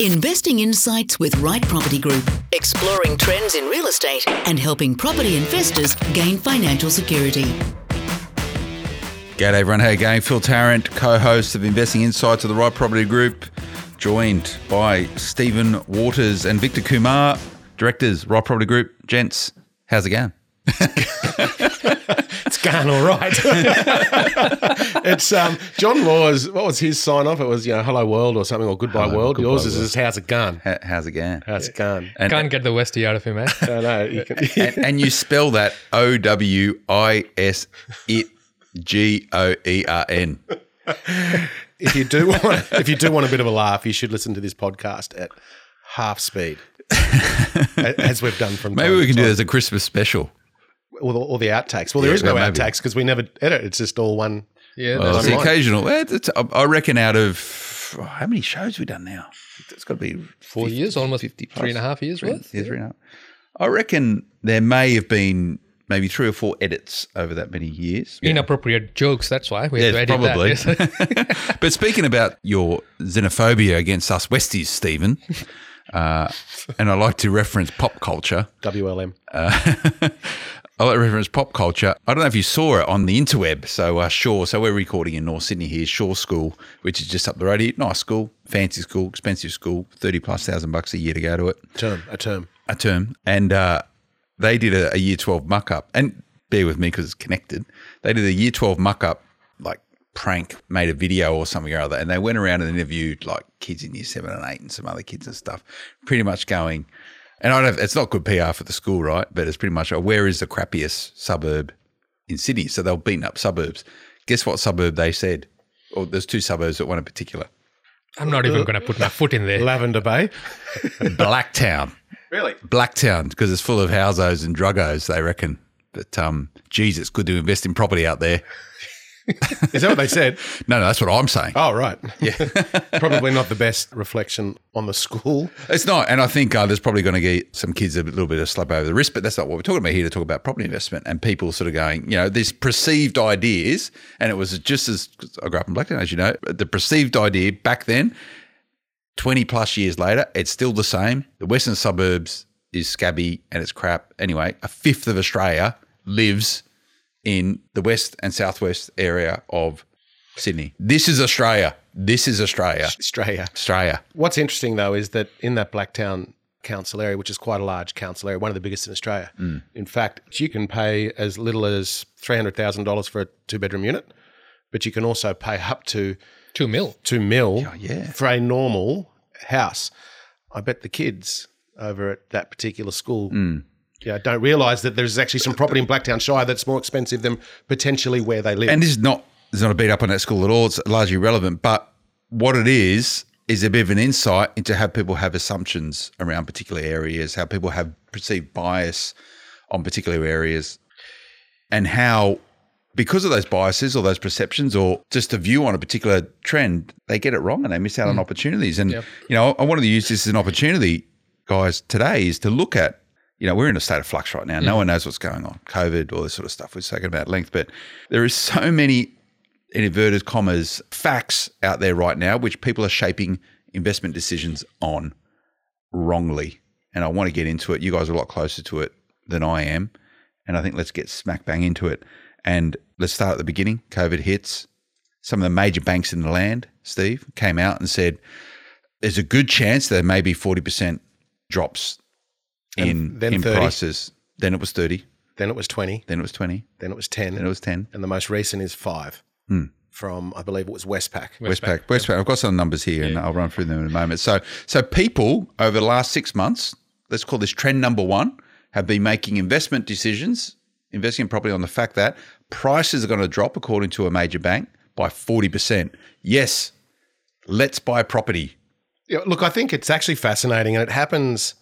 Investing Insights with Right Property Group, exploring trends in real estate and helping property investors gain financial security. G'day everyone, how you going? Phil Tarrant, co-host of Investing Insights of the Right Property Group, joined by Stephen Waters and Victor Kumar, directors, Right Property Group. Gents, how's it going? It's going all right. it's um, John Law's. What was his sign off? It was you know "Hello World" or something or "Goodbye Hello, World." Goodbye Yours is World. just "How's it gone?" How- How's it going? How's it gone? And, Can't get the Westie out of him, eh? I know. You can, and, and you spell that O W I S it G O E R N. if you do want, if you do want a bit of a laugh, you should listen to this podcast at half speed, as we've done from Maybe time we to can do it as a Christmas special. Or the, or the outtakes. Well, there Yeah, is no maybe. outtakes because we never edit. It's just all one. Yeah, Well, that's it's the right. occasional. eh, it's- I reckon out of oh, how many shows we done now? It's got to be four years, almost 50 three and a half years Three, worth. yeah, three and a half. I reckon there may have been maybe three or four edits over that many years. Inappropriate jokes. That's why we Yeah, have to edit probably. that. yes. but speaking about your xenophobia against us Westies, Stephen, uh, and I like to reference pop culture. WLM. I like to reference pop culture. I don't know if you saw it on the interweb. So uh, Shore. So we're recording in North Sydney here, Shore School, which is just up the road here. Nice school, fancy school, expensive school, thirty plus thousand bucks a year to go to it. Term. A term. a term, and uh, they did a, a year 12 muck up. And bear with me because it's connected. They did a year 12 muck up, like prank, made a video or something or other. And they went around and interviewed like kids in year seven and eight and some other kids and stuff, pretty much going, and I don't, it's not good PR for the school, right? But it's pretty much, oh, where is the crappiest suburb in Sydney? So they'll beaten up suburbs. Guess what suburb they said? Or there's two suburbs that one in particular. I'm not even going to put my foot in there. Lavender Bay. Blacktown. Really? Blacktown because it's full of housos and druggos, they reckon. But um, geez, it's good to invest in property out there. Is that what they said? No, no, that's what I'm saying. Oh, right. Yeah. probably not the best reflection on the school. It's not, and I think uh, there's probably going to get some kids a little bit of slap over the wrist, but that's not what we're talking about here. To talk about property investment and people sort of going, you know, these perceived ideas, and it was just as I grew up in Blacktown, as you know, the perceived idea back then, 20 plus years later, it's still the same. The western suburbs is scabby and it's crap. Anyway, a fifth of Australia lives in the west and southwest area of Sydney. This is Australia. This is Australia. Australia. Australia. What's interesting though is that in that Blacktown council area, which is quite a large council area, one of the biggest in Australia, mm. in fact, you can pay as little as three hundred thousand dollars for a two bedroom unit, but you can also pay up to Two mil. two mil oh, yeah. for a normal house. I bet the kids over at that particular school. Mm. Yeah, don't realise that there's actually some property in Blacktown Shire that's more expensive than potentially where they live. And this is not there's not a beat up on that school at all. It's largely irrelevant. But what it is is a bit of an insight into how people have assumptions around particular areas, how people have perceived bias on particular areas, and how because of those biases or those perceptions or just a view on a particular trend, they get it wrong and they miss out on hmm. opportunities. And you know, I wanted to use this as an opportunity, guys, today is to look at you know, we're in a state of flux right now. No one knows what's going on. COVID, all this sort of stuff. We've spoken about at length, but there is so many, in inverted commas, facts out there right now which people are shaping investment decisions on wrongly. And I want to get into it. You guys are a lot closer to it than I am. And I think let's get smack bang into it. And let's start at the beginning. COVID hits. Some of the major banks in the land, Steve, came out and said there's a good chance there may be 40% drops in, then in 30. prices. Then it was 30. then it was 20, Then it was 20. then it was 10, Then it was 10. and the most recent is five Hmm. from, I believe it was Westpac. Westpac. Westpac. I've got some numbers here, and I'll run through them in a moment. So, so people over the last six months, let's call this trend number one, have been making investment decisions, investing in property on the fact that prices are going to drop, according to a major bank, by forty percent. Yes, let's buy property. Yeah, look, I think it's actually fascinating, and it happens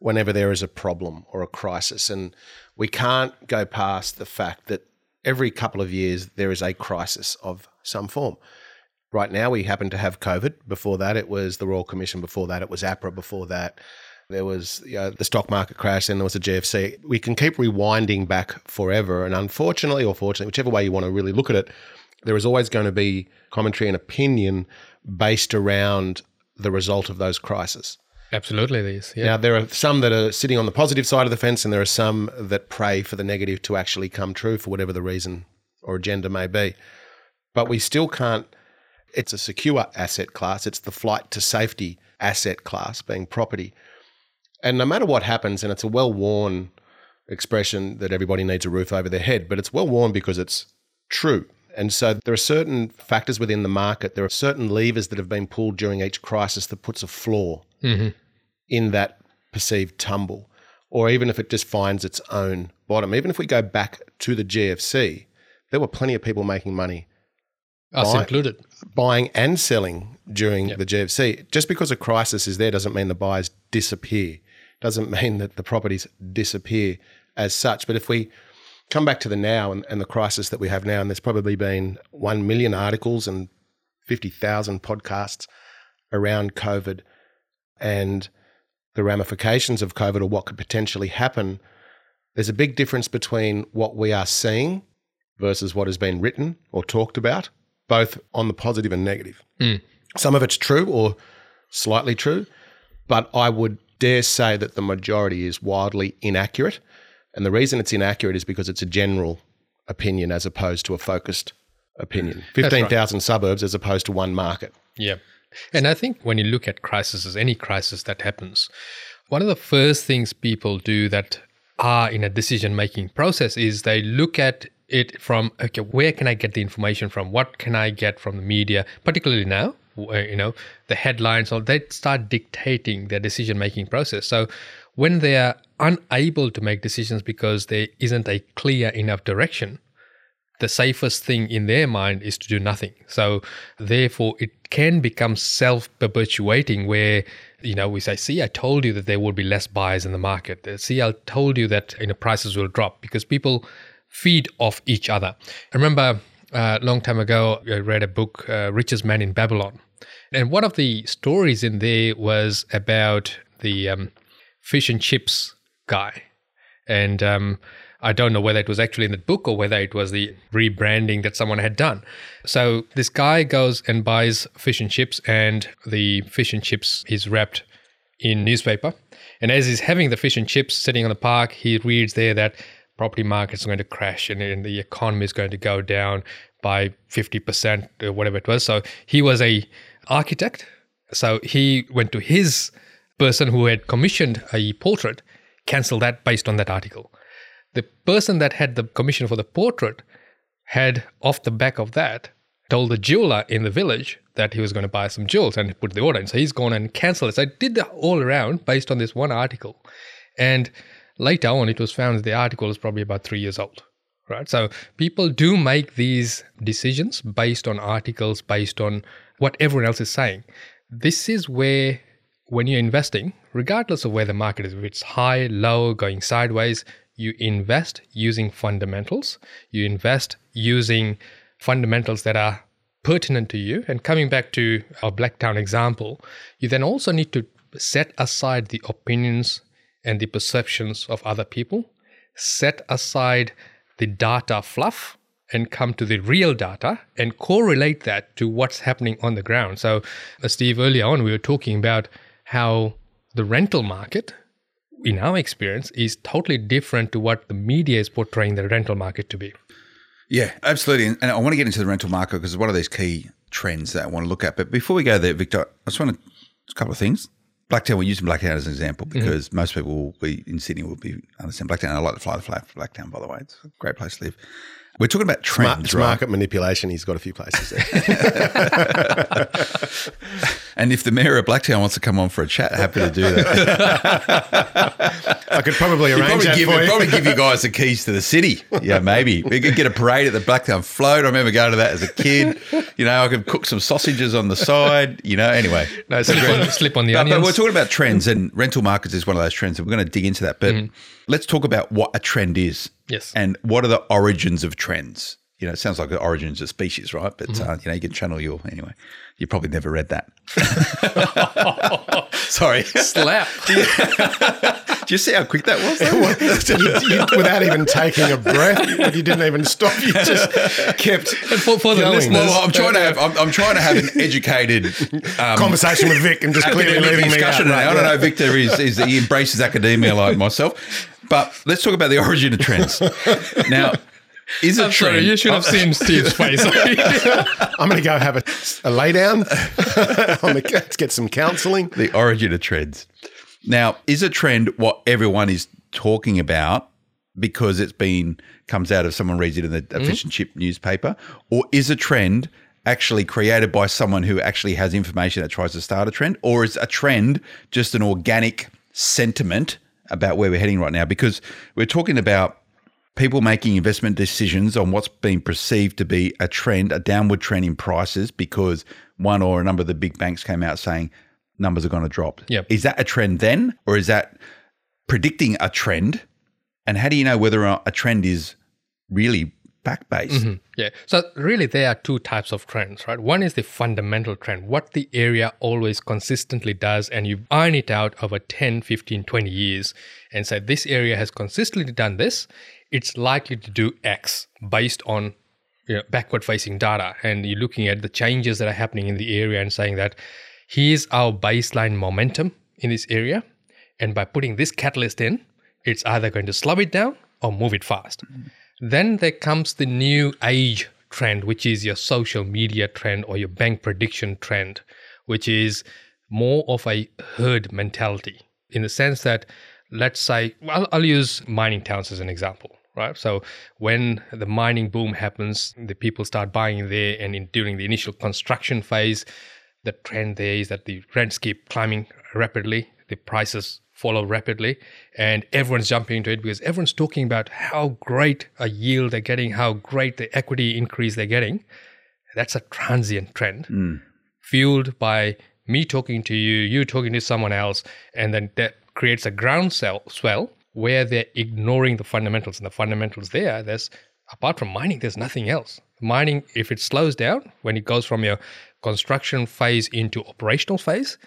whenever there is a problem or a crisis, and we can't go past the fact that every couple of years there is a crisis of some form. Right now, we happen to have COVID. Before that, it was the Royal Commission. Before that, it was APRA. Before that, there was you know, the stock market crash. Then there was the GFC. We can keep rewinding back forever. And unfortunately, or fortunately, whichever way you want to really look at it, there is always going to be commentary and opinion based around the result of those crises. Absolutely, these. Yeah. Now, there are some that are sitting on the positive side of the fence, and there are some that pray for the negative to actually come true for whatever the reason or agenda may be. But we still can't, it's a secure asset class, it's the flight to safety asset class, being property. And no matter what happens, and it's a well worn expression that everybody needs a roof over their head, but it's well worn because it's true. And so there are certain factors within the market, there are certain levers that have been pulled during each crisis that puts a floor Mm-hmm. in that perceived tumble, or even if it just finds its own bottom. Even if we go back to the GFC, there were plenty of people making money Us Buy- included. buying and selling during the GFC. Just because a crisis is there doesn't mean the buyers disappear. Doesn't mean that the properties disappear as such. But if we come back to the now and, and the crisis that we have now, and there's probably been 1 million articles and 50,000 podcasts around COVID and the ramifications of COVID or what could potentially happen, there's a big difference between what we are seeing versus what has been written or talked about, both on the positive and negative. Hmm. Some of it's true or slightly true, but I would dare say that the majority is wildly inaccurate. And the reason it's inaccurate is because it's a general opinion as opposed to a focused opinion. 15,000 suburbs as opposed to one market. Yeah. And I think when you look at crises, any crisis that happens, one of the first things people do that are in a decision making process is they look at it from okay where can i get the information from? What can i get from the media? Particularly now where, uh, you know the headlines or they start dictating their decision making process. So when they are unable to make decisions because there isn't a clear enough direction the safest thing in their mind is to do nothing. So therefore it can become self-perpetuating where you know we say see I told you that there will be less buyers in the market. Uh, See I told you that you know prices will drop because people feed off each other. I remember uh, a long time ago I read a book uh, Richest Man in Babylon. And one of the stories in there was about the um, fish and chips guy. And um, I don't know whether it was actually in the book or whether it was the rebranding that someone had done. So this guy goes and buys fish and chips, and the fish and chips is wrapped in newspaper. And as he's having the fish and chips sitting on the park, he reads there that property markets are going to crash and, and the economy is going to go down by 50% or whatever it was. So he was a architect. So he went to his person who had commissioned a portrait, cancelled that based on that article. The person that had the commission for the portrait had, off the back of that, told the jeweler in the village that he was going to buy some jewels and put the order in. So he's gone and cancelled it. So I did that all around based on this one article. And later on, it was found that the article was probably about three years old. Right. So people do make these decisions based on articles, based on what everyone else is saying. This is where, when you're investing, regardless of where the market is, if it's high, low, going sideways, you invest using fundamentals. You invest using fundamentals that are pertinent to you. And coming back to our Blacktown example, you then also need to set aside the opinions and the perceptions of other people, set aside the data fluff and come to the real data and correlate that to what's happening on the ground. So, uh, Steve, earlier on, we were talking about how the rental market, in our experience, is totally different to what the media is portraying the rental market to be. Yeah, absolutely. And I want to get into the rental market because it's one of these key trends that I want to look at. But before we go there, Victor, I just want to a couple of things. Blacktown, we're using Blacktown as an example mm-hmm. because most people will be in Sydney will be understand Blacktown. I like to fly the flag for Blacktown, by the way. It's a great place to live. We're talking about Mar- trends, it's right? market manipulation. He's got a few places there. And if the mayor of Blacktown wants to come on for a chat, happy to do that. I could probably arrange probably that give, for you. probably give you guys the keys to the city. Yeah, maybe. We could get a parade at the Blacktown float. I remember going to that as a kid. You know, I could cook some sausages on the side. You know, anyway. No, slip on, slip on the But, but we're talking about trends, and rental markets is one of those trends, and we're going to dig into that. But mm-hmm. Let's talk about what a trend is. Yes. And what are the origins of trends? you know, it sounds like the origins of species, right? But uh, you know, you can channel your anyway. You probably never read that. Sorry. Slap. Do you see how quick that was? You- you- without even taking a breath, you didn't even stop. You just kept for, for the listeners, well, I'm trying to have I'm, I'm trying to have an educated um, conversation with Vic and just clearly academic leaving me out. Right, I don't yeah. know. Victor is, is he embraces academia like myself, but let's talk about the origin of trends. Now, is a I'm trend? sorry, you should have seen Steve's face. I'm going to go have a, a lay down. on the, let's get some counselling. the origin of trends. Now, is a trend what everyone is talking about because it's been comes out of someone reads it in the Mm-hmm. fish and chip newspaper, or is a trend actually created by someone who actually has information that tries to start a trend, or is a trend just an organic sentiment about where we're heading right now? Because we're talking about people making investment decisions on what's being perceived to be a trend, a downward trend in prices, because one or a number of the big banks came out saying numbers are going to drop. Yep. Is that a trend then, or is that predicting a trend? And how do you know whether or not a trend is really back based? Mm-hmm. Yeah. So really there are two types of trends, right? One is the fundamental trend, what the area always consistently does and you iron it out over 10, 15, 20 years and say this area has consistently done this, it's likely to do X based on you know, backward facing data and you're looking at the changes that are happening in the area and saying that here's our baseline momentum in this area and by putting this catalyst in it's either going to slow it down or move it fast then there comes the new age trend, which is your social media trend or your bank prediction trend, which is more of a herd mentality in the sense that, let's say, well, I'll use mining towns as an example. Right. So when the mining boom happens, the people start buying there, and in, during the initial construction phase, the trend there is that the rents keep climbing rapidly, the prices follow rapidly, and everyone's jumping into it because everyone's talking about how great a yield they're getting, how great the equity increase they're getting. That's a transient trend hmm. fueled by me talking to you, you talking to someone else, and then that creates a ground swell, swell where they're ignoring the fundamentals. And the fundamentals there, there's apart from mining, there's nothing else. Mining, if it slows down, when it goes from your construction phase into operational phase,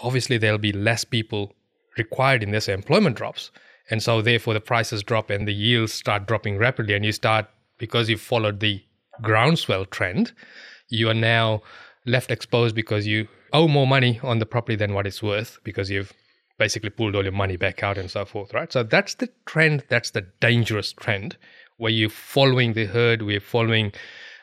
obviously there'll be less people required in this, employment drops. And so therefore the prices drop and the yields start dropping rapidly. And you start, because you've followed the groundswell trend, you are now left exposed because you owe more money on the property than what it's worth because you've basically pulled all your money back out and so forth, right? So that's the trend, that's the dangerous trend where you're following the herd, we're following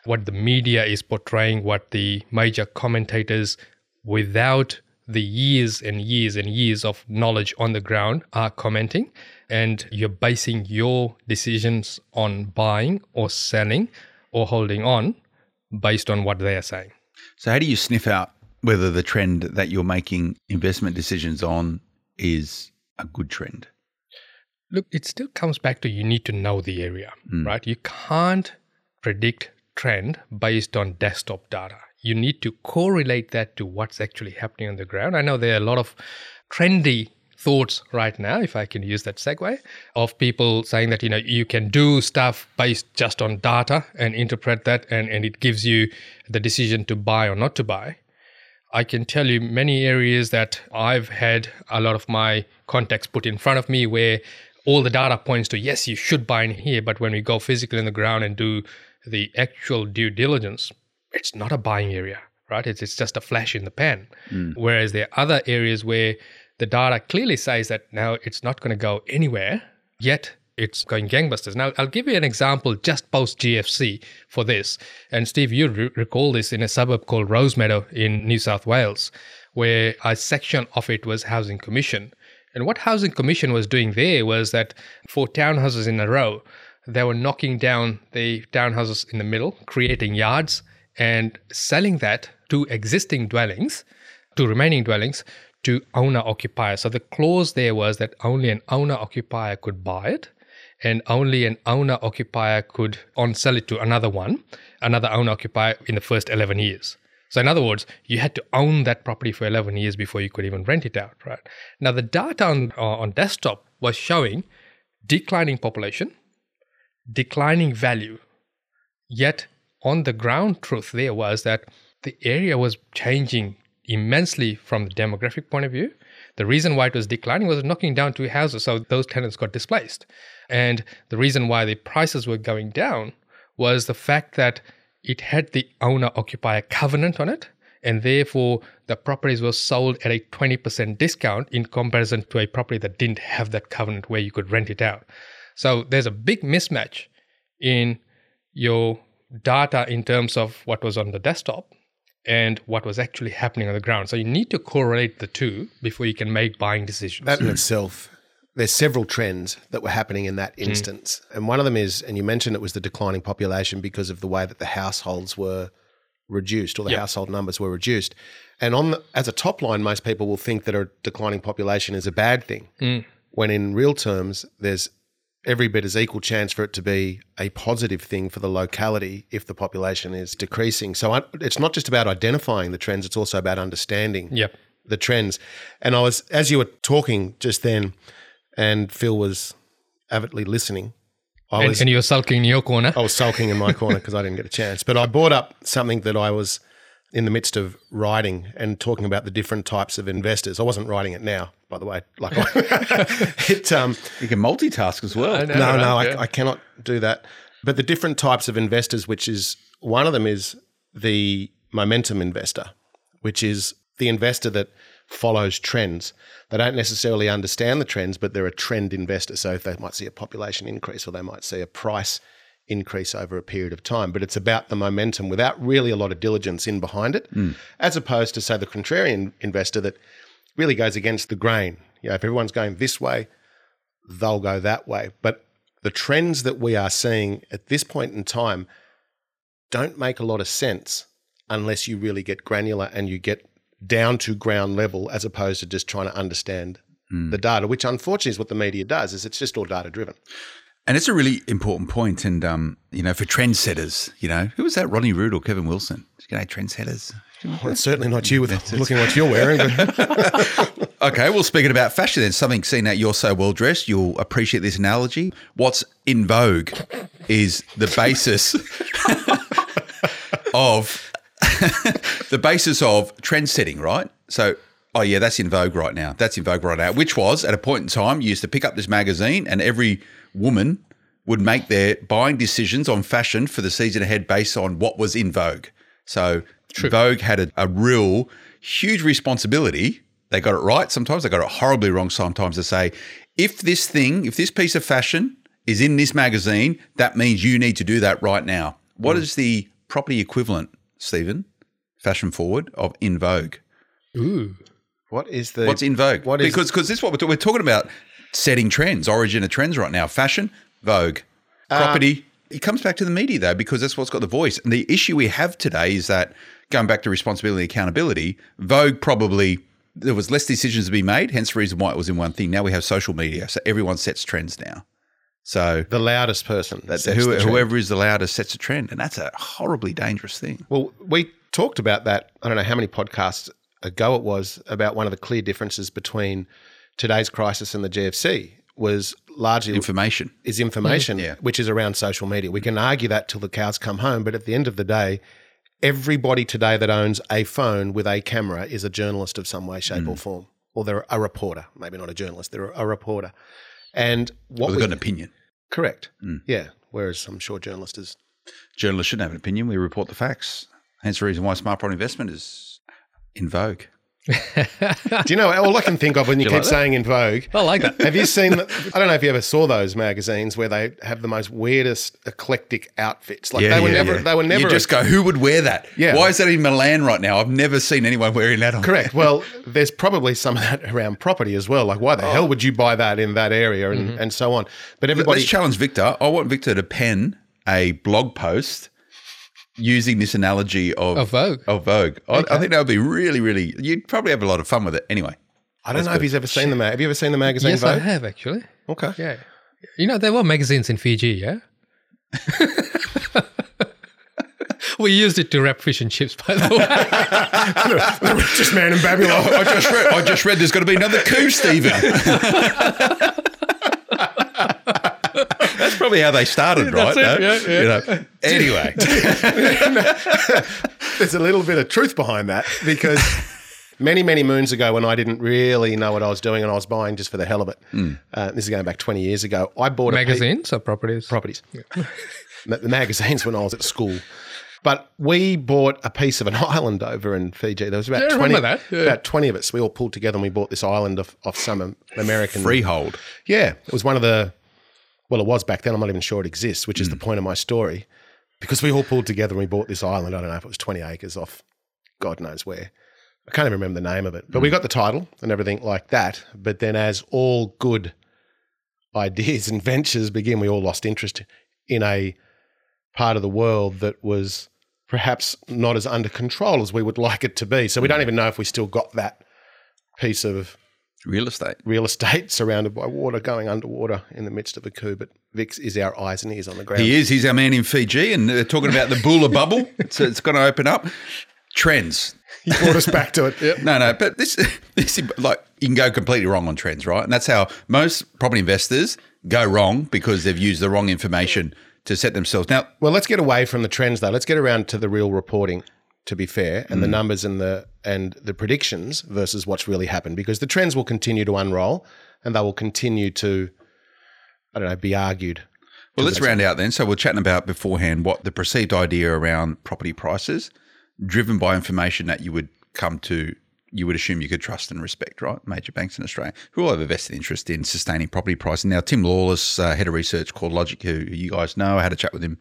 what the media is portraying, what the major commentators without the years and years and years of knowledge on the ground are commenting and you're basing your decisions on buying or selling or holding on based on what they are saying. So, how do you sniff out whether the trend that you're making investment decisions on is a good trend? Look, it still comes back to you need to know the area, hmm. right? You can't predict trend based on desktop data. You need to correlate that to what's actually happening on the ground. I know there are a lot of trendy thoughts right now, if I can use that segue, of people saying that you know you can do stuff based just on data and interpret that and, and it gives you the decision to buy or not to buy. I can tell you many areas that I've had a lot of my contacts put in front of me where all the data points to yes, you should buy in here, but when we go physically in the ground and do the actual due diligence, it's not a buying area, right? It's, it's just a flash in the pan. Mm. Whereas there are other areas where the data clearly says that now it's not going to go anywhere, yet it's going gangbusters. Now, I'll give you an example just post GFC for this. And Steve, you re- recall this in a suburb called Rosemeadow in New South Wales, where a section of it was Housing Commission. And what Housing Commission was doing there was that for townhouses in a row, they were knocking down the townhouses in the middle, creating yards, and selling that to existing dwellings, to remaining dwellings, to owner occupier. So the clause there was that only an owner occupier could buy it, and only an owner occupier could on sell it to another one, another owner occupier in the first 11 years. So in other words, you had to own that property for 11 years before you could even rent it out, right? Now the data on, uh, on desktop was showing declining population, declining value, Yet, on the ground truth there was that the area was changing immensely from the demographic point of view. The reason why it was declining was knocking down two houses, so those tenants got displaced. And the reason why the prices were going down was the fact that it had the owner occupier covenant on it, and therefore the properties were sold at a 20% discount in comparison to a property that didn't have that covenant where you could rent it out. So there's a big mismatch in your data in terms of what was on the desktop and what was actually happening on the ground. So you need to correlate the two before you can make buying decisions. That in itself, there's several trends that were happening in that mm. instance. And one of them is, and you mentioned it was the declining population because of the way that the households were reduced or the Yep. household numbers were reduced. And on the, as a top line, most people will think that a declining population is a bad thing. Mm. When in real terms, there's every bit as equal chance for it to be a positive thing for the locality if the population is decreasing. So I, it's not just about identifying the trends; it's also about understanding Yep. the trends. And I was, as you were talking just then, and Phil was avidly listening. I And, was, and you were sulking in your corner. I was sulking in my corner because I didn't get a chance. But I brought up something that I was in the midst of writing and talking about the different types of investors. I wasn't writing it now, by the way. Like it, um, You can multitask as well. I know. no, no. I, I cannot do that. But the different types of investors, which is one of them is the momentum investor, which is the investor that follows trends. They don't necessarily understand the trends, but they're a trend investor. So if they might see a population increase or they might see a price increase over a period of time, but it's about the momentum without really a lot of diligence in behind it, hmm. as opposed to say the contrarian investor that really goes against the grain. You know, if everyone's going this way, they'll go that way. But the trends that we are seeing at this point in time don't make a lot of sense unless you really get granular and you get down to ground level as opposed to just trying to understand hmm. the data, which unfortunately is what the media does, is it's just all data driven. And it's a really important point. And, um, you know, for trendsetters, you know, who was that? Ronnie Root or Kevin Wilson? You know, trendsetters. Well, it's certainly not you with looking what you're wearing. Okay, well, speaking about fashion, then something seen that you're so well dressed, you'll appreciate this analogy. What's in vogue is the basis of the basis of trend setting, right? So, oh yeah, that's in vogue right now. That's in vogue right now. Which was at a point in time, you used to pick up this magazine, and every woman would make their buying decisions on fashion for the season ahead based on what was in vogue. So, Vogue had a, a real huge responsibility. They got it right sometimes, they got it horribly wrong sometimes to say, if this thing, if this piece of fashion is in this magazine, that means you need to do that right now. What mm. is the property equivalent, Stephen, fashion forward, of in vogue? Ooh. What is the What's in vogue? What is because because this is what we're, talking- we're talking about setting trends, origin of trends right now. Fashion, vogue, Uh, property. it comes back to the media though, because that's what's got the voice. And the issue we have today is that going back to responsibility and accountability, Vogue probably there was less decisions to be made, hence the reason why it was in one thing. Now we have social media, so everyone sets trends now. So the loudest person? that who, whoever is the loudest sets a trend, and that's a horribly dangerous thing. Well, we talked about that. I don't know how many podcasts ago it was about one of the clear differences between today's crisis and the GFC was largely Information. is information, Yeah. which is around social media. We can argue that till the cows come home, but at the end of the day, everybody today that owns a phone with a camera is a journalist of some way, shape, Mm. or form. Or they're a reporter, maybe not a journalist. They're a reporter. And what Well, they've we, got an opinion. correct, Mm. yeah. Whereas I'm sure journalists is Journalists shouldn't have an opinion. We report the facts. Hence the reason why smart property investment is in vogue. Do you know all I can think of when you, you keep like saying in Vogue? I like that. Have you seen? I don't know if you ever saw those magazines where they have the most weirdest eclectic outfits. Like they were never. They were never. You just go, who would wear that? Yeah. Why is that in Milan right now? I've never seen anyone wearing that on. correct. Well, there's probably some of that around property as well. Like, why the oh. hell would you buy that in that area, and mm-hmm. and so on. But everybody, Let's challenge Victor. I want Victor to pen a blog post using this analogy of, Of Vogue. Of Vogue. I, I think that would be really, really. You'd probably have a lot of fun with it. Anyway, I don't know if he's ever seen the mag. Have you ever seen the magazine yes, I have actually. Okay. Yeah. You know, there were magazines in Fiji, yeah? we used it to wrap fish and chips, by the way. the richest man in Babylon. I just read. I just read. There's got to be another coup, Stephen. That's probably how they started, right? That's it, No? yeah, yeah. You know. Anyway, There's a little bit of truth behind that because many, many moons ago, when I didn't really know what I was doing and I was buying just for the hell of it, uh, this is going back 20 years ago, I bought a pe- Magazines or properties? properties. Ma- the magazines when I was at school. But we bought a piece of an island over in Fiji. There was about Yeah, 20, remember that, yeah. about 20 of us. We all pulled together and we bought this island of, of some American. freehold. Yeah. It was one of the, well, it was back then. I'm not even sure it exists, which is the hmm. point of my story. Because we all pulled together and we bought this island. I don't know if it was 20 acres off God knows where. I can't even remember the name of it. But we hmm. got the title and everything like that. But then, as all good ideas and ventures begin, we all lost interest in a part of the world that was perhaps not as under control as we would like it to be. So we don't hmm. even know if we still got that piece of Real estate. real estate surrounded by water going underwater in the midst of a coup. But Vic's is our eyes and ears on the ground. He is. He's our man in Fiji, and they're talking about the Bula bubble. It's, it's going to open up. Trends. He brought us back to it. Yep. No, no, but this, this is like you can go completely wrong on trends, right? And that's how most property investors go wrong because they've used the wrong information to set themselves. Now, Well, let's get away from the trends though. Let's get around to the real reporting. To be fair, and the mm. numbers and the and the predictions versus what's really happened, because the trends will continue to unroll, and they will continue to, I don't know, be argued. well, let's round out then. So we're chatting about beforehand what the perceived idea around property prices, driven by information that you would come to, you would assume you could trust and respect, right? Major banks in Australia who all have a vested interest in sustaining property pricing. Now, Tim Lawless, uh, head of research CoreLogic, who you guys know, I had a chat with him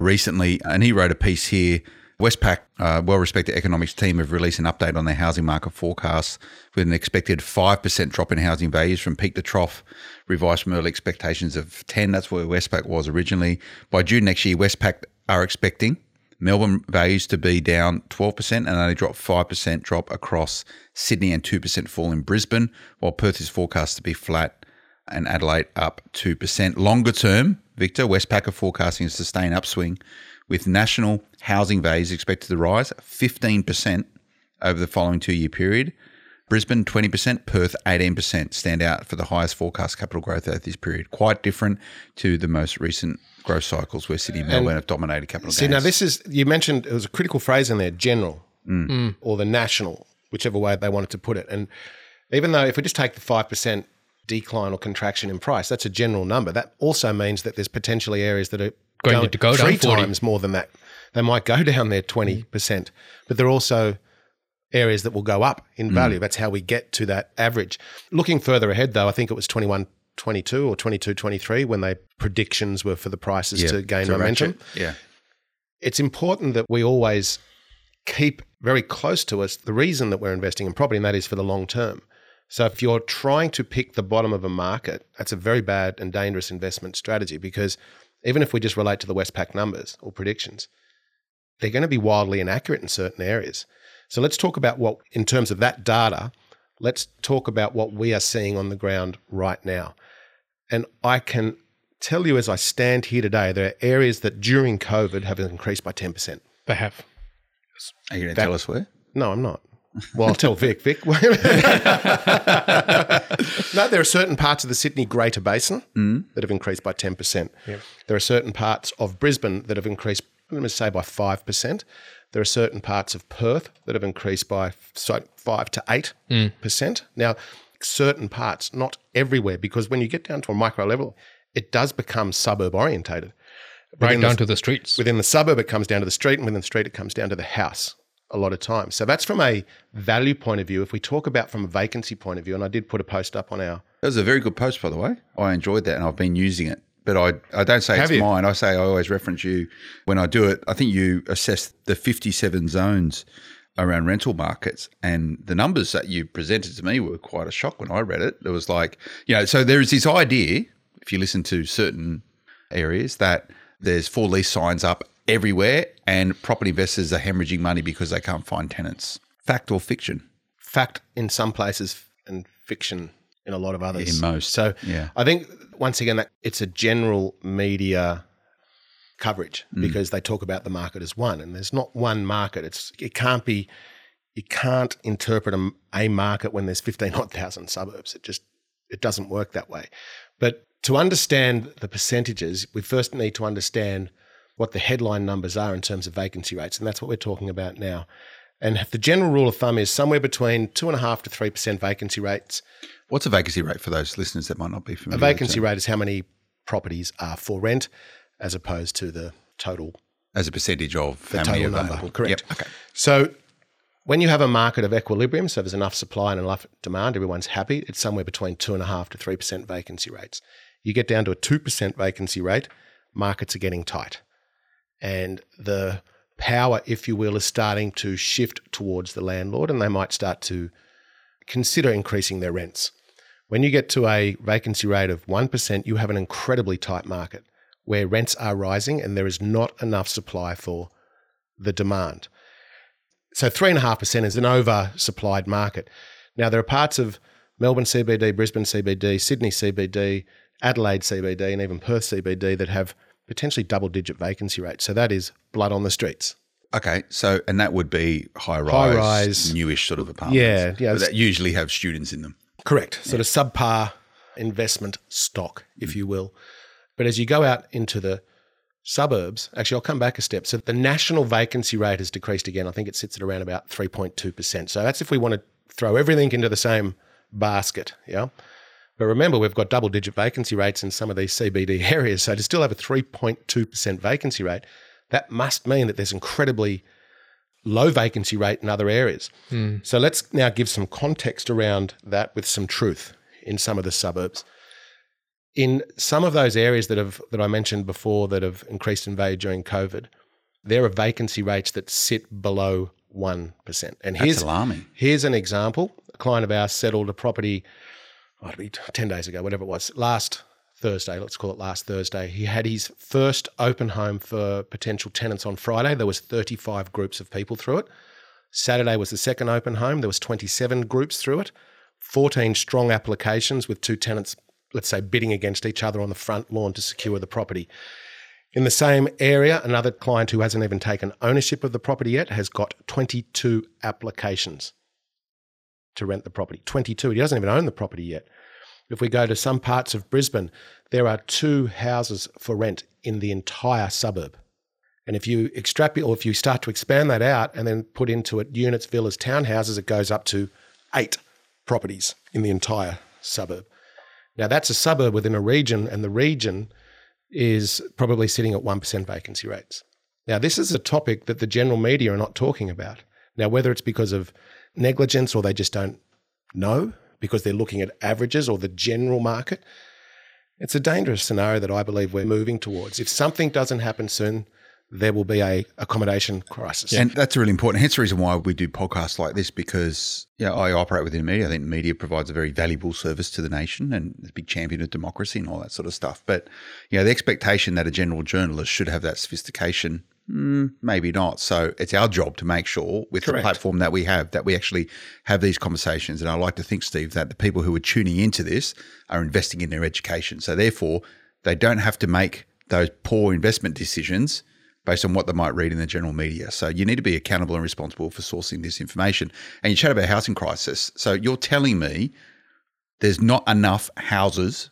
recently, and he wrote a piece here. Westpac, uh, well-respected economics team, have released an update on their housing market forecasts with an expected five percent drop in housing values from peak to trough, revised from early expectations of ten. That's where Westpac was originally. By June next year, Westpac are expecting Melbourne values to be down 12% and only drop 5% drop across Sydney and 2% fall in Brisbane, while Perth is forecast to be flat and Adelaide up 2%. Longer term, Victor, Westpac are forecasting a sustained upswing with national housing values expected to rise 15% over the following two year period. Brisbane 20%, Perth 18% stand out for the highest forecast capital growth over this period. Quite different to the most recent growth cycles where Sydney and Melbourne have dominated capital See, gains. now this is you mentioned it was a critical phrase in there, general or the national, whichever way they wanted to put it. And even though if we just take the five percent decline or contraction in price, that's a general number. That also means that there's potentially areas that are Going to go down three 40. times more than that. They might go down there twenty mm. percent, but they're also areas that will go up in mm. value. That's how we get to that average. Looking further ahead, though, I think it was 21, 22 or 22, 23 when they predictions were for the prices Yeah, to gain to momentum ratchet. Yeah. it's important that we always keep very close to us the reason that we're investing in property, and that is for the long term. So if you're trying to pick the bottom of a market, that's a very bad and dangerous investment strategy because even if we just relate to the Westpac numbers or predictions, they're going to be wildly inaccurate in certain areas. So let's talk about what, in terms of that data, let's talk about what we are seeing on the ground right now. And I can tell you as I stand here today, there are areas that during COVID have increased by 10%. They have. Are you going to tell us where? No, I'm not. Well, I'll tell Vic. Vic. no, there are certain parts of the Sydney Greater Basin mm. that have increased by 10%. There are certain parts of Brisbane that have increased, let me say, by 5%. There are certain parts of Perth that have increased by so 5 to 8%. Mm. Now, certain parts, not everywhere, because when you get down to a micro level, it does become suburb orientated. Right Within the- down to the streets. Within the suburb, it comes down to the street, and within the street, it comes down to the house a lot of times. So that's from a value point of view. If we talk about from a vacancy point of view, and I did put a post up on our That was a very good post, by the way. I enjoyed that and I've been using it. But I, I don't say it's you? mine. I say I always reference you when I do it. I think you assess the 57 zones around rental markets and the numbers that you presented to me were quite a shock when I read it. It was like, you know, so there's this idea, if you listen to certain areas, that there's four lease signs up everywhere and property investors are hemorrhaging money because they can't find tenants. Fact or fiction? fact in some places and fiction in a lot of others. In most, So yeah. I think once again that it's a general media coverage mm. because they talk about the market as one, and there's not one market. It's it can't be. You can't interpret a, a market when there's fifteen odd thousand suburbs. It just it doesn't work that way. But to understand the percentages, we first need to understand what the headline numbers are in terms of vacancy rates. And that's what we're talking about now. And the general rule of thumb is somewhere between two and a half to three percent vacancy rates. What's a vacancy rate for those listeners that might not be familiar? A vacancy rate is how many properties are for rent as opposed to the total as a percentage of the total many number. Correct. Yep. Okay. So when you have a market of equilibrium, so there's enough supply and enough demand, everyone's happy, it's somewhere between two and a half to three percent vacancy rates. You get down to a two percent vacancy rate, markets are getting tight. And the power, if you will, is starting to shift towards the landlord, and they might start to consider increasing their rents. When you get to a vacancy rate of 1%, you have an incredibly tight market where rents are rising and there is not enough supply for the demand. So 3.5% is an oversupplied market. Now, there are parts of Melbourne CBD, Brisbane CBD, Sydney CBD, Adelaide CBD, and even Perth CBD that have potentially double digit vacancy rates. So that is blood on the streets. Okay, so and that would be high rise, High-rise. newish sort of apartments. Yeah, yeah, that usually have students in them. Correct. Sort of subpar investment stock, if mm. you will. But as you go out into the suburbs, actually, I'll come back a step. So the national vacancy rate has decreased again. I think it sits at around about 3.2%. So that's if we want to throw everything into the same basket. Yeah. But remember, we've got double digit vacancy rates in some of these CBD areas. So to still have a 3.2% vacancy rate, that must mean that there's incredibly low vacancy rate in other areas. Hmm. So let's now give some context around that with some truth in some of the suburbs. In some of those areas that have that I mentioned before that have increased in value during COVID, there are vacancy rates that sit below one percent. And That's here's alarming. Here's an example. A client of ours settled a property, oh, it'd be 10 days ago, whatever it was, last Thursday, let's call it last Thursday. He had his first open home for potential tenants on Friday. There was 35 groups of people through it. Saturday was the second open home. There was 27 groups through it. 14 strong applications with two tenants, let's say, bidding against each other on the front lawn to secure the property. In the same area, another client who hasn't even taken ownership of the property yet has got 22 applications to rent the property. 22. He doesn't even own the property yet. If we go to some parts of Brisbane, there are two houses for rent in the entire suburb. And if you extrapolate or if you start to expand that out and then put into it units, villas, townhouses, it goes up to eight properties in the entire suburb. Now, that's a suburb within a region, and the region is probably sitting at 1% vacancy rates. Now, this is a topic that the general media are not talking about. Now, whether it's because of negligence or they just don't know because they're looking at averages or the general market, it's a dangerous scenario that I believe we're moving towards. If something doesn't happen soon, there will be a accommodation crisis. And that's really important. Hence the reason why we do podcasts like this because yeah, I operate within media. I think media provides a very valuable service to the nation and is a big champion of democracy and all that sort of stuff. But you know, the expectation that a general journalist should have that sophistication, mm, maybe not. So it's our job to make sure with Correct. the platform that we have that we actually have these conversations. And I like to think, Steve, that the people who are tuning into this are investing in their education. So therefore, they don't have to make those poor investment decisions based on what they might read in the general media. So you need to be accountable and responsible for sourcing this information. And you chat about housing crisis. So you're telling me there's not enough houses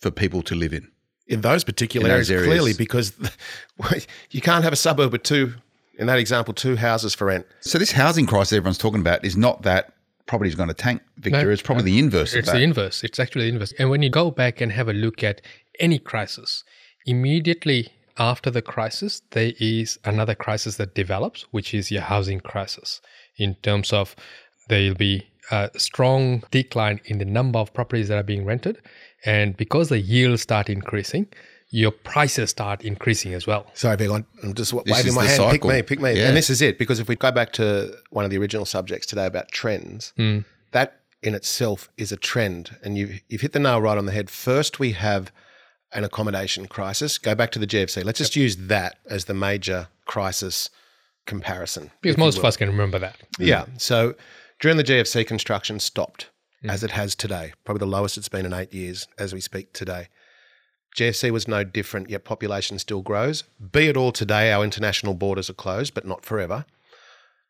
for people to live in. In those particular In areas, those areas. clearly, because you can't have a suburb with two, in that example, two houses for rent. So this housing crisis everyone's talking about is not that property's going to tank, Victor. No, it's probably the inverse It's of that. the inverse. It's actually the inverse. And when you go back and have a look at any crisis, immediately after the crisis, there is another crisis that develops, which is your housing crisis, in terms of there'll be a strong decline in the number of properties that are being rented. And because the yields start increasing, your prices start increasing as well. Sorry, Vic, I'm I'm just is waving my the hand. Pick me, pick me. Yeah. And this is it, because if we go back to one of the original subjects today about trends, hmm. that in itself is a trend. And you've, you've hit the nail right on the head. First, we have an accommodation crisis. Go back to the GFC. Let's just use that as the major crisis comparison. Because most of us can remember that. Yeah. So during the GFC, construction stopped as it has today, probably the lowest it's been in eight years as we speak today. GFC was no different, yet population still grows. Be it all today, our international borders are closed, but not forever.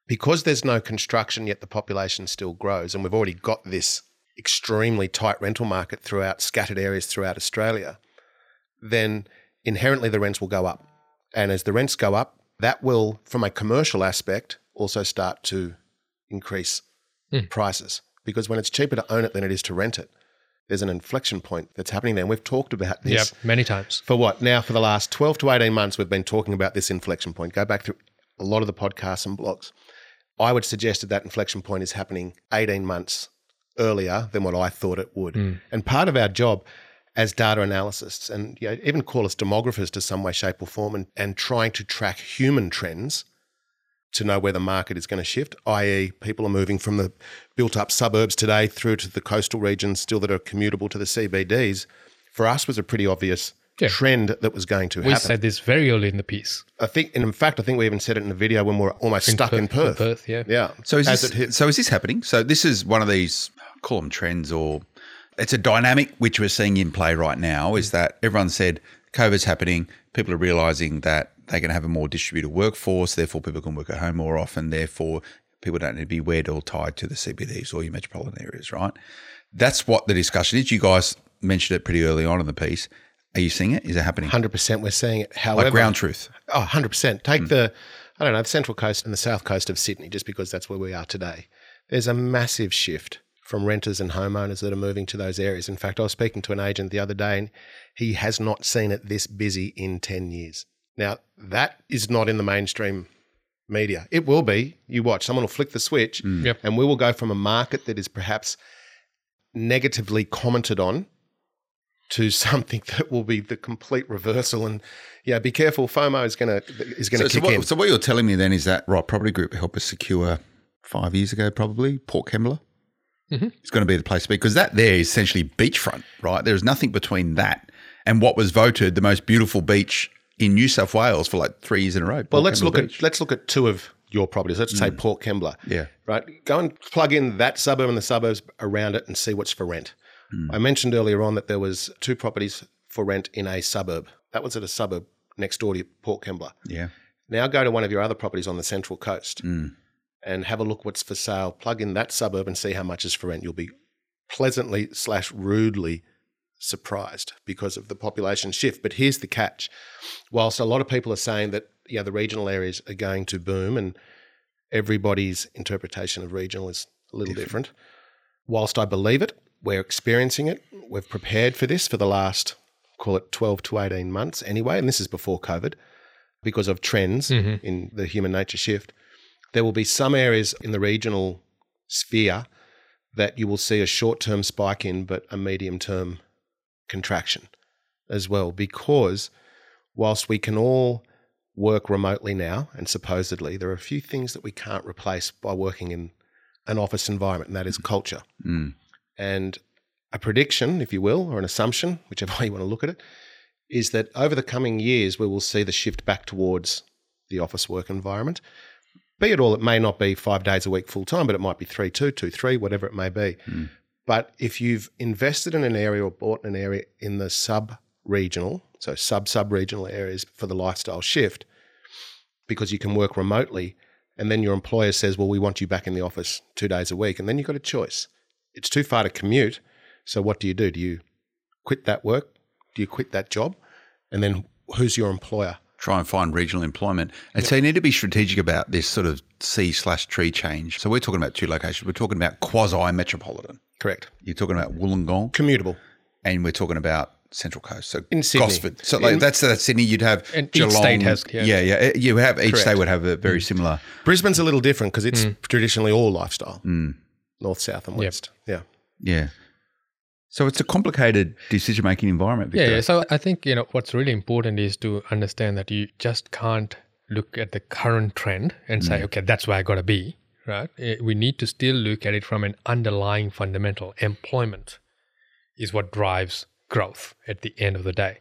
Because there's no construction, yet the population still grows, and we've already got this extremely tight rental market throughout scattered areas throughout Australia, then inherently the rents will go up. And as the rents go up, that will, from a commercial aspect, also start to increase hmm. prices. Because when it's cheaper to own it than it is to rent it, there's an inflection point that's happening there. And we've talked about this Yep, many times. for what? Now for the last 12 to 18 months we've been talking about this inflection point. Go back through a lot of the podcasts and blogs. I would suggest that that inflection point is happening 18 months earlier than what i thought it would. Hmm. And part of our job as data analysts and you know, even call us demographers to some way shape or form and, and trying to track human trends to know where the market is going to shift, i.e., people are moving from the built up suburbs today through to the coastal regions still that are commutable to the CBDs, for us was a pretty obvious Yeah. trend that was going to We happen. We said this very early in the piece. I think, and in fact, I think we even said it in the video when we we're almost stuck in Perth. Perth, yeah. Yeah. So is As this, hit- so is this happening? So this is one of these call them trends or it's a dynamic which we're seeing in play right now is that everyone said COVID's happening, people are realizing that going to have a more distributed workforce, therefore people can work at home more often, therefore people don't need to be wed or tied to the CBDs or your metropolitan areas, right? That's what the discussion is. You guys mentioned it pretty early on in the piece. Are you seeing it? Is it happening? 100% we're seeing it. However, Like ground truth. Oh, 100%. Take hmm. the, I don't know, the central coast and the south coast of Sydney, just because that's where we are today. There's a massive shift from renters and homeowners that are moving to those areas. In fact, I was speaking to an agent the other day and he has not seen it this busy in 10 years. Now, that is not in the mainstream media. It will be. You watch, someone will flick the switch mm. Yep. and we will go from a market that is perhaps negatively commented on to something that will be the complete reversal. And yeah, be careful. FOMO is gonna is gonna So, so, kick in. what, so what you're telling me then is that Right Property Group helped us secure five years ago, probably Port Kembla. Mm-hmm. It's going to be the place to be because that there is essentially beachfront, right? There's nothing between that and what was voted the most beautiful beach in New South Wales for like three years in a row. well, Port let's Kembla look Beach. at let's look at two of your properties. Let's say hmm. Port Kembla. Yeah. Right. Go and plug in that suburb and the suburbs around it and see what's for rent. Hmm. I mentioned earlier on that there was two properties for rent in a suburb. That was at a suburb next door to Port Kembla. yeah. Now go to one of your other properties on the central coast hmm. and have a look what's for sale. Plug in that suburb and see how much is for rent. You'll be pleasantly slash rudely surprised because of the population shift. But here's the catch: whilst a lot of people are saying that yeah, the regional areas are going to boom, and everybody's interpretation of regional is a little different. Whilst I believe it, we're experiencing it. We've prepared for this for the last call it 12 to 18 months anyway, and this is before COVID because of trends mm-hmm. in the human nature shift. There will be some areas in the regional sphere that you will see a short term spike in, but a medium term contraction as well, because whilst we can all work remotely now, and supposedly there are a few things that we can't replace by working in an office environment, and that is culture. Mm. And a prediction, if you will, or an assumption, whichever way you want to look at it, is that over the coming years, we will see the shift back towards the office work environment. Be it all, it may not be five days a week full time, but it might be three, two, two, three, whatever it may be. Mm. But if you've invested in an area or bought an area in the sub regional, so sub sub regional areas for the lifestyle shift, because you can work remotely, and then your employer says, Well, we want you back in the office two days a week, and then you've got a choice. It's too far to commute. So what do you do? Do you quit that work? Do you quit that job? And then who's your employer? Try and find regional employment. And so you need to be strategic about this sort of sea slash tree change. So we're talking about two locations. We're talking about quasi metropolitan. Correct. You're talking about Wollongong Commutable. and we're talking about Central Coast. So In Sydney. Gosford. So like, In- that's that's Sydney. You'd have And each state has- yeah. yeah, yeah. Eh, you have each Correct. state would have a very mm. similar. Brisbane's a little different because it's mm. traditionally all lifestyle, mm. north, south, and Yep. west. Yeah. Yeah. So it's a complicated decision making environment. Yeah, Victor. yeah. So I think you know what's really important is to understand that you just can't look at the current trend and say, okay, that's where I got to be. Right? Eh, We need to still look at it from an underlying fundamental. Employment is what drives growth at the end of the day.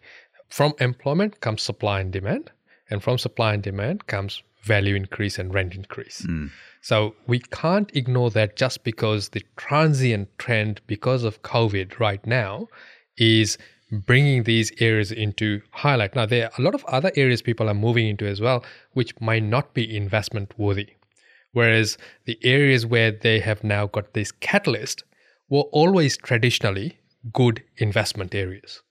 From employment comes supply and demand, and from supply and demand comes value increase and rent increase. So we can't ignore that just because the transient trend because of COVID right now is bringing these areas into highlight. Now, there are a lot of other areas people are moving into as well, which might not be investment worthy. Whereas the areas where they have now got this catalyst were always traditionally good investment areas.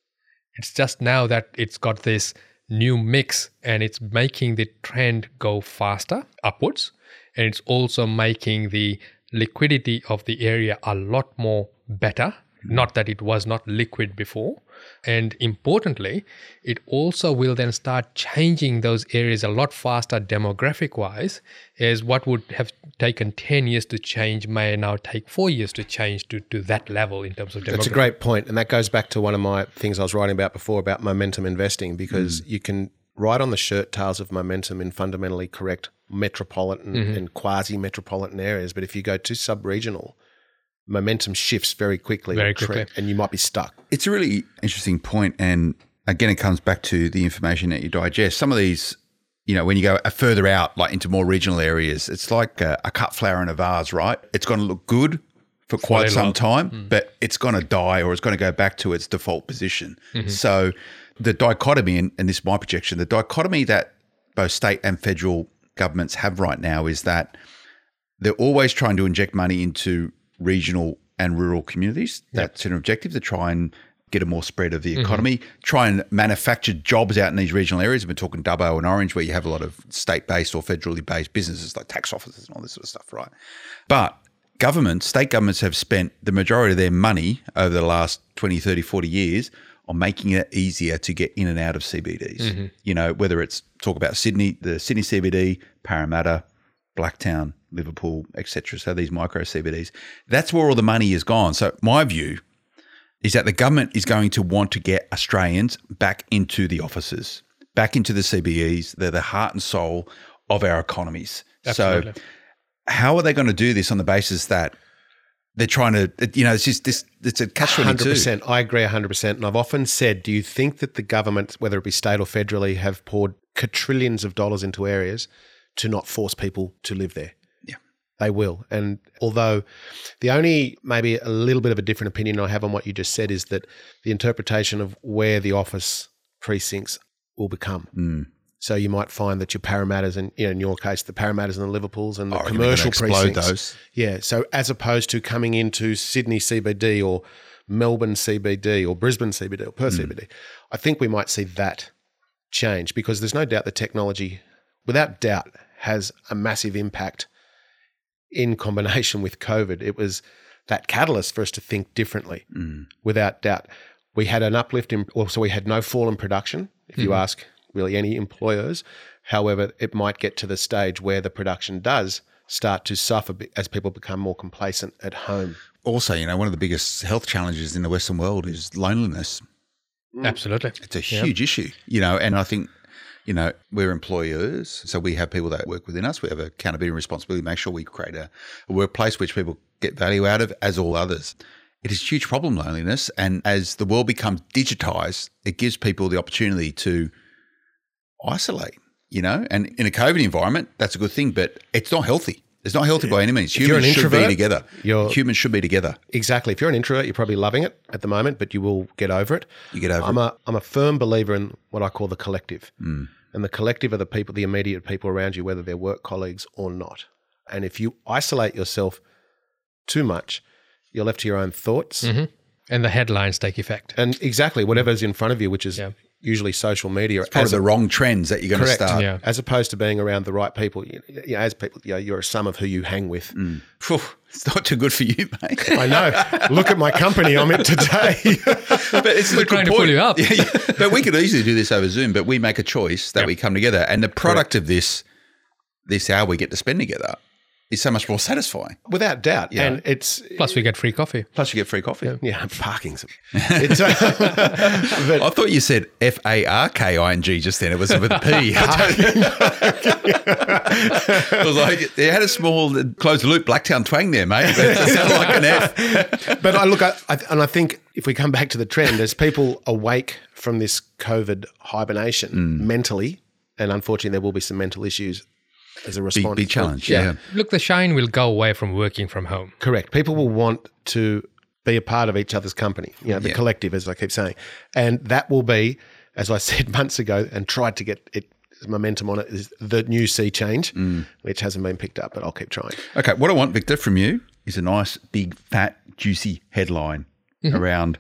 It's just now that it's got this new mix and it's making the trend go faster upwards. And it's also making the liquidity of the area a lot more better. Not that it was not liquid before. And importantly, it also will then start changing those areas a lot faster demographic wise, as what would have taken 10 years to change may now take four years to change to, to that level in terms of demographics. That's a great point, and that goes back to one of my things I was writing about before about momentum investing because mm. you can write on the shirt tails of momentum in fundamentally correct metropolitan mm-hmm. and quasi metropolitan areas, but if you go to sub regional, momentum shifts very quickly, Very or tre- quickly. and you might be stuck. It's a really interesting point, and again, it comes back to the information that you digest. Some of these, you know, when you go further out, like into more regional areas, it's like a, a cut flower in a vase, right? It's going to look good for quite very some long. time, hmm. but it's going to die or it's going to go back to its default position. Mm-hmm. So, the dichotomy, and, and this is my projection, the dichotomy that both state and federal governments have right now is that they're always trying to inject money into regional and rural communities. That's an objective to try and get a more spread of the mm-hmm. economy, try and manufacture jobs out in these regional areas. We're talking Dubbo and Orange, where you have a lot of state based or federally based businesses like tax offices and all this sort of stuff, right? But governments, state governments have spent the majority of their money over the last 20, 30, 40 years on making it easier to get in and out of CBDs. Mm-hmm. You know, whether it's talk about Sydney, the Sydney CBD, Parramatta, Blacktown, Liverpool, etc. So these micro CBDs, that's where all the money is gone. So my view is that the government is going to want to get Australians back into the offices, back into the CBDs. They're the heart and soul of our economies. Absolutely. So how are they going to do this on the basis that they're trying to, you know, it's just this, it's a catch twenty Hundred two. percent, I agree. hundred percent, and I've often said, do you think that the government, whether it be state or federally, have poured quadrillions of dollars into areas to not force people to live there? Yeah. they will. And although the only maybe a little bit of a different opinion I have on what you just said is that the interpretation of where the office precincts will become. Mm. So you might find that your Parramatta's and you know, in your case, the Parramatta's and the Liverpools and the they're commercial explode precincts. those. Yeah. So as opposed to coming into Sydney CBD or Melbourne CBD or Brisbane CBD or Perth CBD, I think we might see that change because there's no doubt the technology, without doubt, has a massive impact in combination with COVID. It was that catalyst for us to think differently, mm. without doubt. We had an uplift in, well, so we had no fall in production, if you hmm. ask really any employers. However, it might get to the stage where the production does start to suffer as people become more complacent at home. Also, you know, one of the biggest health challenges in the Western world is loneliness. Mm. Absolutely. It's a huge issue, you know, and I think, you know, we're employers, so we have people that work within us. We have accountability and responsibility to make sure we create a, a workplace which people get value out of, as all others. It is a huge problem, loneliness. And as the world becomes digitized, it gives people the opportunity to isolate, you know, and in a COVID environment, that's a good thing, but it's not healthy. It's not healthy by any means. you're Humans an should be together. Humans should be together. Exactly. If you're an introvert, you're probably loving it at the moment, but you will get over it. You get over I'm it. a I'm a firm believer in what I call the collective, mm. And the collective are the people, the immediate people around you, whether they're work colleagues or not. And if you isolate yourself too much, you're left to your own thoughts, mm-hmm. And the headlines take effect. and exactly whatever's in front of you, which is Yeah. Usually social media. Part of as the wrong trends that you're going to start. Yeah. as opposed to being around the right people. You you know, as people, you know, you're a sum of who you hang with. Mm. Phew, it's not too good for you, mate. I know. Look at my company I'm in today. but it's We're a good trying to pull you up. Yeah, yeah. But we could easily do this over Zoom, but we make a choice that we come together. And the product of this, this hour we get to spend together is so much more satisfying. Without doubt. Yeah. And it's Plus, we get free coffee. Plus, you get free coffee. yeah, parking's it's uh, but I thought you said F A R K I N G just then. It was with a P. I was like, it had a small closed loop Blacktown twang there, mate. But it sounded like an F. but I look at I, and I think if we come back to the trend, as people awake from this COVID hibernation Mm. mentally, and unfortunately there will be some mental issues as a Big, response. big challenge. Yeah. Look, the shine will go away from working from home. Correct. People will want to be a part of each other's company, you know, the Yeah. collective, as I keep saying. And that will be, as I said months ago, and tried to get it momentum on it, is the new sea change, Mm. which hasn't been picked up, but I'll keep trying. Okay. What I want, Victor, from you is a nice, big, fat, juicy headline around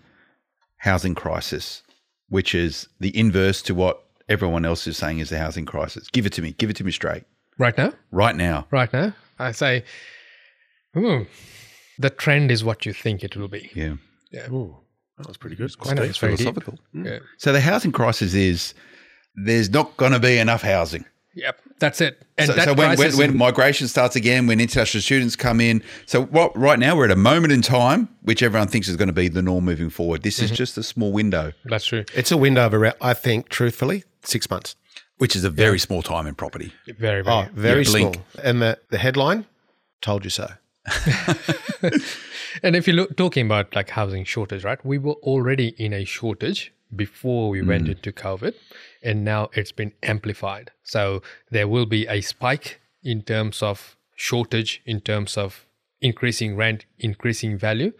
housing crisis, which is the inverse to what everyone else is saying is the housing crisis. Give it to me. Give it to me straight. Right now? Right now. Right now? I say, hmm, the trend is what you think it will be. Yeah. Ooh, that was pretty good. I know it's very deep. Philosophical. Yeah. So the housing crisis is there's not going to be enough housing. Yep, that's it. And so, that so when, when, crisis when is- migration starts again, when international students come in, so what? Right now we're at a moment in time which everyone thinks is going to be the norm moving forward. This Mm-hmm. is just a small window, that's true. It's a window of around, I think, truthfully, six months. Which is a very small time in property. Very, very. Oh, very Yeah, small. And the, the headline told you so. And if you look talking about like housing shortage, right? We were already in a shortage before we went mm. into COVID, and now it's been amplified. So there will be a spike in terms of shortage, in terms of increasing rent, increasing value.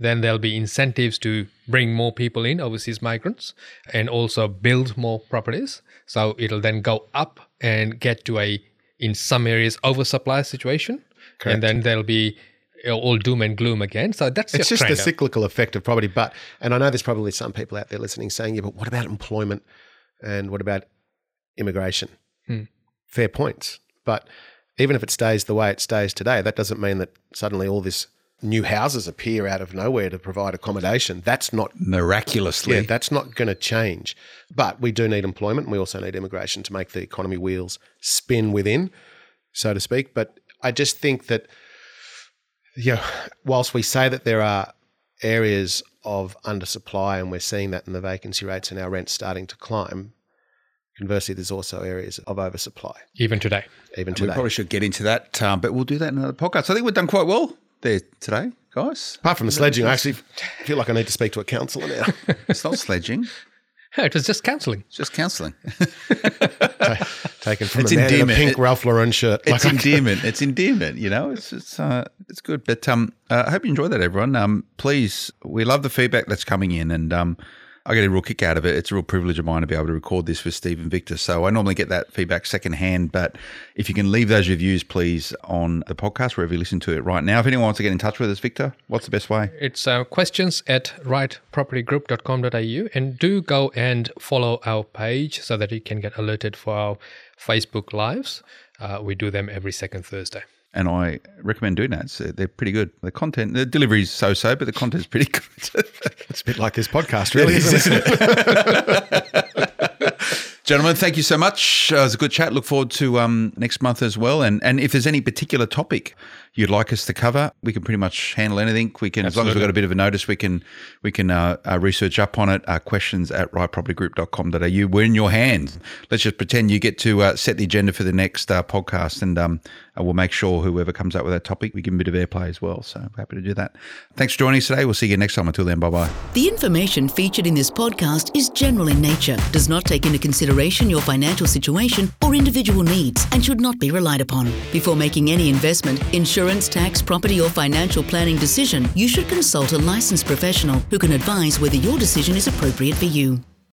Then there'll be incentives to bring more people in, overseas migrants, and also build more properties. So it'll then go up and get to a, in some areas, oversupply situation. And then there'll be all doom and gloom again. So that's It's just the cyclical effect of property. But, and I know there's probably some people out there listening saying, yeah, but what about employment and what about immigration? Hmm. Fair points. But even if it stays the way it stays today, that doesn't mean that suddenly all this new houses appear out of nowhere to provide accommodation. That's not Miraculously, Yeah, that's not going to change. But we do need employment and we also need immigration to make the economy wheels spin within, so to speak. But I just think that, you know, whilst we say that there are areas of undersupply and we're seeing that in the vacancy rates and our rents starting to climb, conversely, there's also areas of oversupply, even today. even today. we probably should get into that, um, but we'll do that in another podcast. I think we've done quite well there today, guys. Apart from the sledging, I actually feel like I need to speak to a counsellor now. It's not sledging; It was just counselling. it's just counselling. Taken from It's a man in a pink It- Ralph Lauren shirt. It's Like, endearment. It's endearment. You know, it's it's uh, it's good. But um, uh, I hope you enjoy that, everyone. Um, please, we love the feedback that's coming in, and um, I get a real kick out of it. It's a real privilege of mine to be able to record this with Steve and Victor. So I normally get that feedback secondhand, but if you can leave those reviews, please, on the podcast wherever you listen to it right now. If anyone wants to get in touch with us, Victor, what's the best way? It's uh, questions at rightpropertygroup.com.au and do go and follow our page so that you can get alerted for our Facebook lives. Uh, we do them every second Thursday. And I recommend doing that. So they're pretty good. The content, the delivery is so-so, but the content's pretty good. it's a bit like this podcast, really, isn't it? Gentlemen, thank you so much. Uh, it was a good chat. Look forward to um, next month as well. And and if there's any particular topic you'd like us to cover, we can pretty much handle anything. We can, as long as we've got a bit of a notice, we can we can uh, uh, research up on it. Uh, questions at rightpropertygroup.com.au. We're in your hands. Let's just pretend you get to uh, set the agenda for the next uh, podcast, and um, uh, we'll make sure whoever comes up with that topic, we give them a bit of airplay as well. So happy to do that. Thanks for joining us today. We'll see you next time. Until then, bye bye. The information featured in this podcast is general in nature, does not take into consideration your financial situation or individual needs, and should not be relied upon. Before making any investment, insurance, tax, property, or financial planning decision, you should consult a licensed professional who can advise whether your decision is appropriate for you.